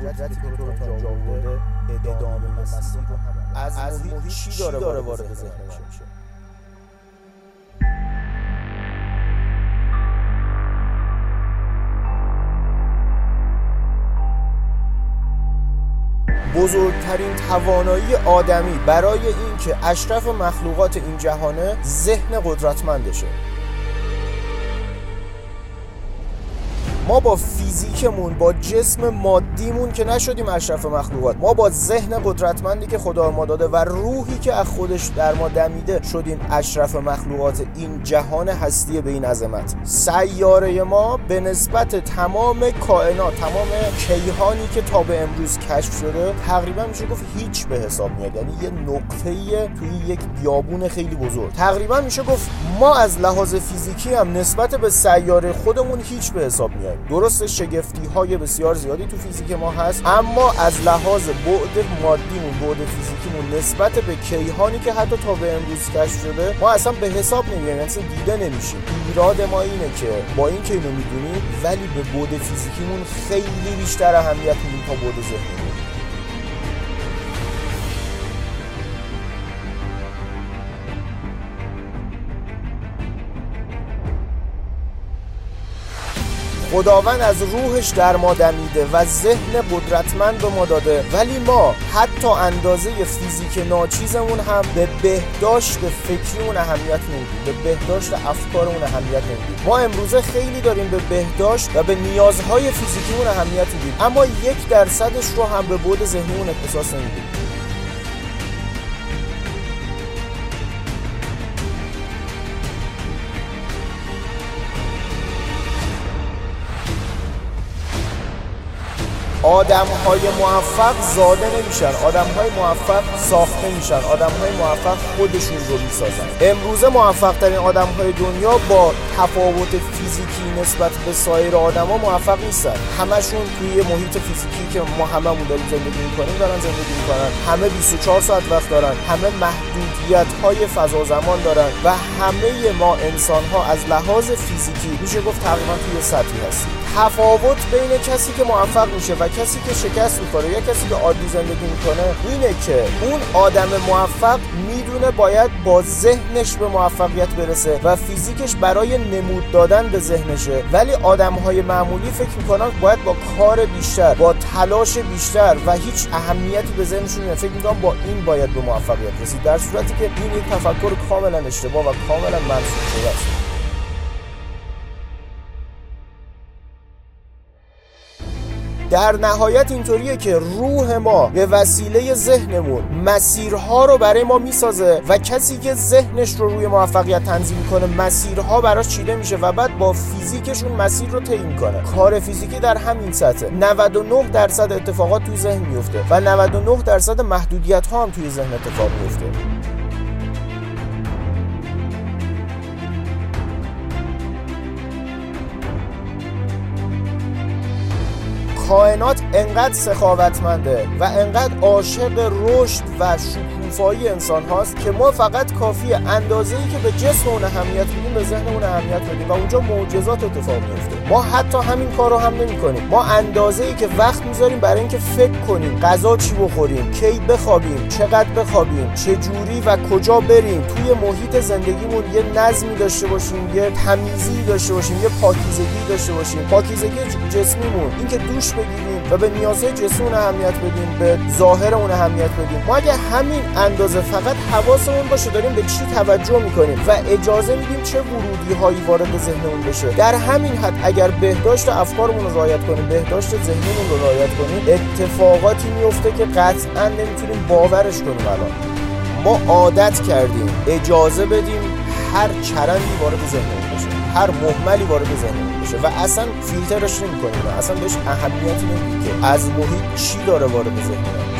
قدرتی که تو رو تا اینجا آورده ادامه مسیر رو از محیط چی داره وارد ذهن میشه؟ بزرگترین توانایی آدمی برای اینکه اشرف مخلوقات این جهانه ذهن قدرتمندشه. ما با فیزیکمون با جسم مادیمون که نشدیم اشرف مخلوقات. ما با ذهن قدرتمندی که خدا ما داده و روحی که از خودش در ما دمیده شدیم اشرف مخلوقات این جهان هستی به این عظمت. سیاره ما به نسبت تمام کائنات تمام کیهانی که تا به امروز کشف شده تقریبا میشه گفت هیچ به حساب میاد. یعنی یه نقطه‌ای توی یک بیابون خیلی بزرگ. تقریبا میشه گفت ما از لحاظ فیزیکی هم نسبت به سیاره خودمون هیچ به حساب میاد درست شگفتی های بسیار زیادی تو فیزیک ما هست اما از لحاظ بعد مادیمون بعد فیزیکیمون نسبت به کیهانی که حتی تا به امروز کشف شده ما اصلا به حساب نمیایم یعنی اصلا دیده نمیشیم. ایراد ما اینه که با این که اینو می‌دونیم ولی به بعد فیزیکیمون خیلی بیشتر اهمیت میدیم تا بعد ذهنیمون خداوند از روحش در ما دمیده و ذهن قدرتمند به ما داده. ولی ما حتی اندازه فیزیک ناچیزمون هم به بهداشت فکریمون اهمیت نمیدیم. به بهداشت افکارمون اهمیت نمیدیم. ما امروزه خیلی داریم به بهداشت و به نیازهای فیزیکیمون اهمیت میدیم. اما یک درصدش رو هم به بود ذهنیمون اختصاص نمیدیم آدم های موفق زاده نمیشن. آدم های موفق ساخته میشن آدم های موفق خودشون رو می‌سازن. امروزه موفق ترین آدم های دنیا با تفاوت فیزیکی نسبت به سایر آدما موفق نیستن. همشون توی محیط فیزیکی که ما هممون داریم زندگی می‌کنیم دارن زندگی می‌کنن. همه 24 ساعت وقت دارن. همه محدودیت های فضا زمان دارن و همه ما انسان ها از لحاظ فیزیکی میشه گفت تقریبا توی سطحی هستیم. تفاوت بین کسی که موفق میشه و کسی که شکست می‌کنه یا کسی که عادی زندگی می‌کنه اینه که اون آدم موفق می‌دونه باید با ذهنش به موفقیت برسه و فیزیکش برای نمود دادن به ذهنشه. ولی آدم های معمولی فکر می‌کنن باید با کار بیشتر با تلاش بیشتر و هیچ اهمیتی به ذهنشون فکر می‌کنن با این باید به موفقیت رسید. در صورتی که این یک تفکر کاملا اشتباه و کاملا منسوخ شده است. در نهایت اینطوریه که روح ما به وسیله ذهنمون مسیرها رو برای ما می‌سازه و کسی که ذهنش رو روی موفقیت تنظیم کنه مسیرها براش چیده میشه و بعد با فیزیکشون مسیر رو طی می‌کنه. کار فیزیکی در همین سطحه. 99 درصد اتفاقات توی ذهن میفته و 99 درصد محدودیت ها هم توی ذهن اتفاق میفته کائنات انقدر سخاوتمنده و انقدر عاشق رشد و شکوفایی انسان هاست که ما فقط کافی اندازه ای که به جسم اون اهمیت میدیم به ذهن اون اهمیت بدیم و اونجا معجزات اتفاق میفته ما حتی همین کار رو هم نمی کنیم ما اندازه ای که وقت می‌ذاریم برای اینکه فکر کنیم غذا چی بخوریم کی بخوابیم چقدر بخوابیم چه جوری و کجا بریم توی محیط زندگیمون یه نظمی داشته باشیم یه تمیزی داشته باشیم یه پاکیزگی داشته باشیم. پاکیزگی جسمیمون. اینکه دوش بگیریم و به نیازهای جسمون اهمیت بدیم به ظاهر اون اهمیت بدیم. ما اگه همین اندازه فقط حواسمون باشه داریم به چی توجه می‌کنیم و اجازه میدیم چه ورودی هایی وارد ذهنمون بشه. در همین حد اگر بهداشت افکارمون رو رعایت کنیم بهداشت ذهنمون رو رعایت کنیم اتفاقاتی میفته که قطعا نمی‌تونیم باورش کنیم الان. ما عادت کردیم اجازه بدیم هر چرندی وارد ذهنمون بشه. هر محملی وارد ذهنمون بشه و اصلا فیلترش نمی‌کنیم اصلا بهش اهمیتی نمیدیم که از محیط چی داره وارد ذهنمون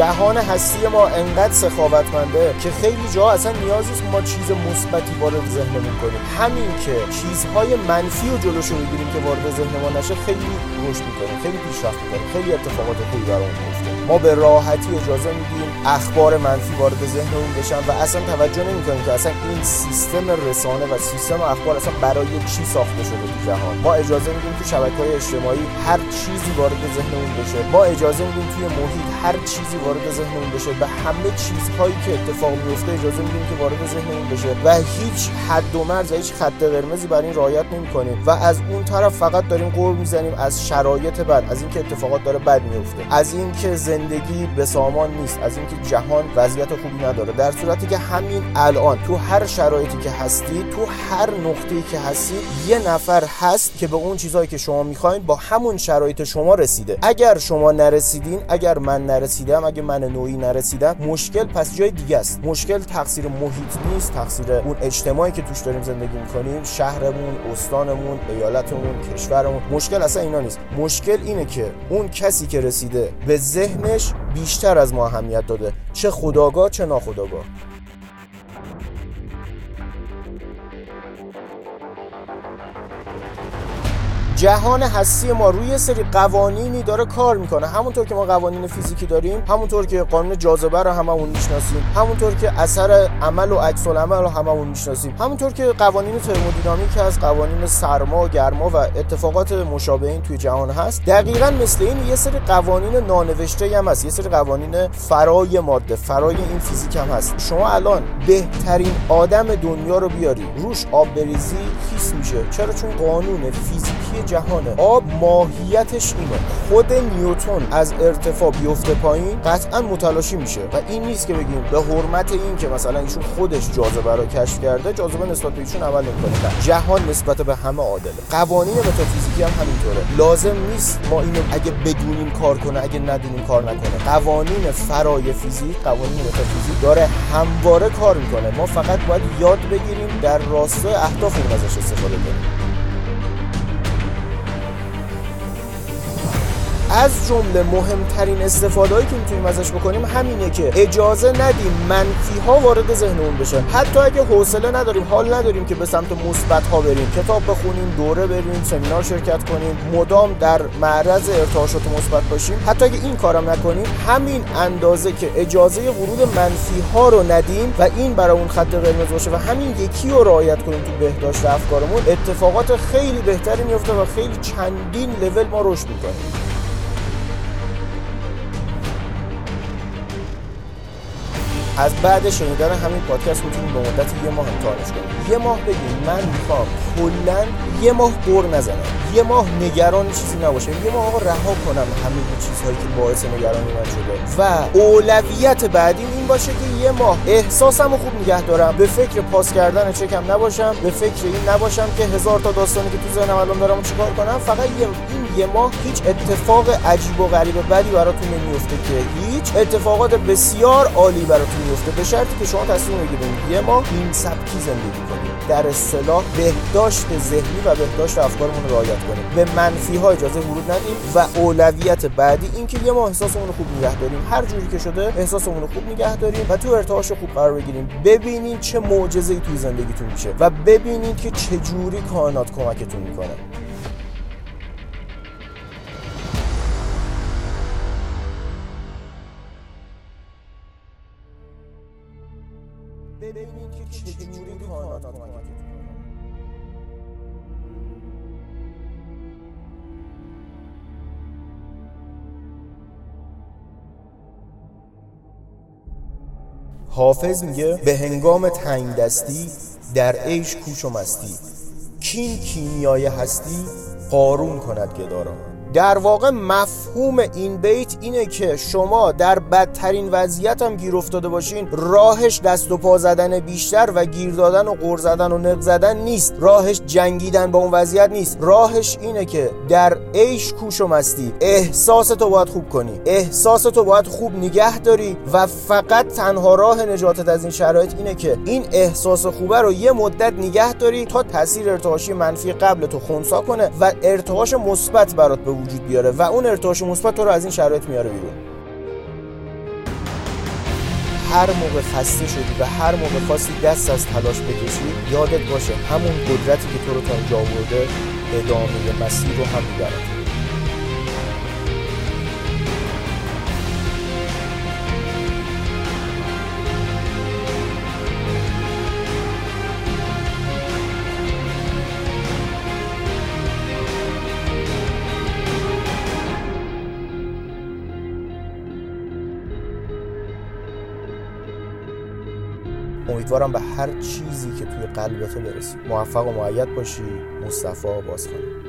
جهان هستی ما انقدر سخاوتمنده که خیلی جا اصلا نیاز نیست ما چیز مثبتی وارد ذهنمون کنیم. همین که چیزهای منفی و جلوشو بگیریم که وارد ذهن ما نشه خیلی رشد می‌کنیم خیلی پیشرفت می‌کنیم خیلی اتفاقات خوبی برامون میفته ما به راحتی اجازه میدیم اخبار منفی وارد ذهنمون بشن و اصلا توجه نمی‌کنیم که اصلا این سیستم رسانه و سیستم اخبار اصلا برای چی ساخته شده تو جهان. ما اجازه میدیم تو شبکه های اجتماعی هر چیزی وارد ذهنمون بشه. ما اجازه میدیم توی محیط هر چیزی ذهنمون بشه و همه چیزهایی که اتفاق میفته اجازه میدیم که وارد ذهنمون بشه و هیچ حد و مرز هیچ خط قرمزی برای این رعایت نمی‌کنیم و از اون طرف فقط داریم قور می‌زنیم از شرایط بد از اینکه اتفاقات داره بد میفته از اینکه زندگی به سامان نیست از اینکه جهان وضعیت خوبی نداره. در صورتی که همین الان تو هر شرایطی که هستی تو هر نقطه‌ای که هستی یه نفر هست که به اون چیزهایی که شما می‌خواین با همون شرایط شما رسیده. اگر شما نرسیدین اگر من نرسیدم اگه من نوعی نرسیدم مشکل پس جای دیگه است. مشکل تقصیر محیط نیست تقصیر اون اجتماعی که توش داریم زندگی می‌کنیم شهرمون استانمون ایالتمون کشورمون. مشکل اصلا اینا نیست. مشکل اینه که اون کسی که رسیده به ذهنش بیشتر از ما اهمیت داده. چه خداگاه چه ناخداگاه. جهان هستی ما روی سری قوانینی داره کار می‌کنه. همونطور که ما قوانین فیزیکی داریم همونطور که قانون جاذبه رو هممون می‌شناسیم همونطور که اثر عمل و عکس العمل رو هممون می‌شناسیم همونطور که قوانین ترمودینامیک هست قوانین سرما و گرما و اتفاقات مشابه این توی جهان هست. دقیقا مثل این یه سری قوانین نانوشته هم هست یه سری قوانین فرای ماده فرای این فیزیک هم هست. شما الان بهترین آدم دنیا رو بیاری روش آب بریزی خیس میشه. چرا؟ چون قانون فیزیکی جهانه. آب ماهیتش اینه. خود نیوتون از ارتفاع بیفته پایین قطعا متلاشی میشه. و این نیست که بگیم به حرمت این که مثلا ایشون خودش جاذبه رو کشف کرده جاذبه نسبت به ایشون عمل نمی‌کنه. جهان نسبت به همه عادله. قوانین متافیزیکی هم همینطوره. لازم نیست ما اینو اگه بدونیم کار کنه اگه ندونیم کار نکنه. قوانین فرای فیزیک قوانین متافیزیک داره همواره کار می‌کنه. ما فقط باید یاد بگیریم در راستای اهدافمون ازش استفاده کنیم. از جمله مهمترین استفاده که می‌تونیم ازش بکنیم همینه که اجازه ندیم منفی ها وارد ذهنمون بشه. حتی اگه حوصله نداریم حال نداریم که به سمت مثبت ها بریم. کتاب بخونیم دوره بریم سمینار شرکت کنیم مدام در معرض ارتعاشات مثبت باشیم. حتی اگه این کارم نکنیم همین اندازه که اجازه ورود منفی ها رو ندیم و این برای اون خط قرمز باشه و همین یکی رو رعایت کنیم تو بهداشت افکارمون اتفاقات خیلی بهتری میفته و خیلی چندین لول ما رشد می‌کنیم از بعد شنیدن همین پادکست می‌تونیم به مدت یه ماه امتحانش کنیم. یه ماه بگیم من می‌خوام کلا یه ماه بر نزنم. یه ماه نگران چیزی نباشه. یه ماه آقا رها کنم همین چیزهایی که باعث نگرانی من شده. و اولویت بعدی این باشه که یه ماه احساسمو خوب نگه دارم. به فکر پاس کردن چکم نباشم. به فکر این نباشم که هزار تا داستانی که تو ذهنم الان دارم چیکار کنم. فقط یه یه ماه هیچ اتفاق عجیب و غریب بدی براتون نمیفته که هیچ اتفاقات بسیار عالی براتون میفته به شرطی که شما تصمیم بگیرید یه ماه این سبکی زندگی کنید در اصطلاح بهداشت ذهنی و بهداشت افکارمون رو رعایت کنیم به منفی ها اجازه ورود ندیم و اولویت بعدی اینکه یه ماه احساسمون رو خوب نگه داریم هر جوری که شده احساسمون رو خوب نگه داریم و تو ارتعاش خوب قرار بگیریم ببینید چه معجزه‌ای توی زندگیتون میشه و ببینید که چه جوری کائنات کمکتون می‌کنه. حافظ میگه به هنگام تنگ دستی در عیش کوش و مستی. کین کیمیای هستی قارون کند گداران در واقع مفهوم این بیت اینه که شما در بدترین وضعیت هم گیر افتاده باشین راهش دست و پا زدن بیشتر و گیر دادن و غر زدن و نق زدن نیست. راهش جنگیدن با اون وضعیت نیست. راهش اینه که در عیش کوش و مستی احساس تو باید خوب کنی. احساس تو باید خوب نگه داری و فقط تنها راه نجاتت از این شرایط اینه که این احساس خوبه رو یه مدت نگه داری تا تاثیر ارتعاشی منفی قبل تو خونسا کنه و ارتعاش مثبت برات به وجود بیاره و اون ارتعاش مثبت تو رو از این شرایط میاره بیرون. هر موقع خسته شدی و هر موقع خواستی دست از تلاش بکشی یادت باشه همون قدرتی که تو رو تا اینجا آورده ادامه مسیر رو هم می‌برد. امیدوارم به هر چیزی که توی قلبت برسی. موفق و معید باشی. مصطفی بازخانی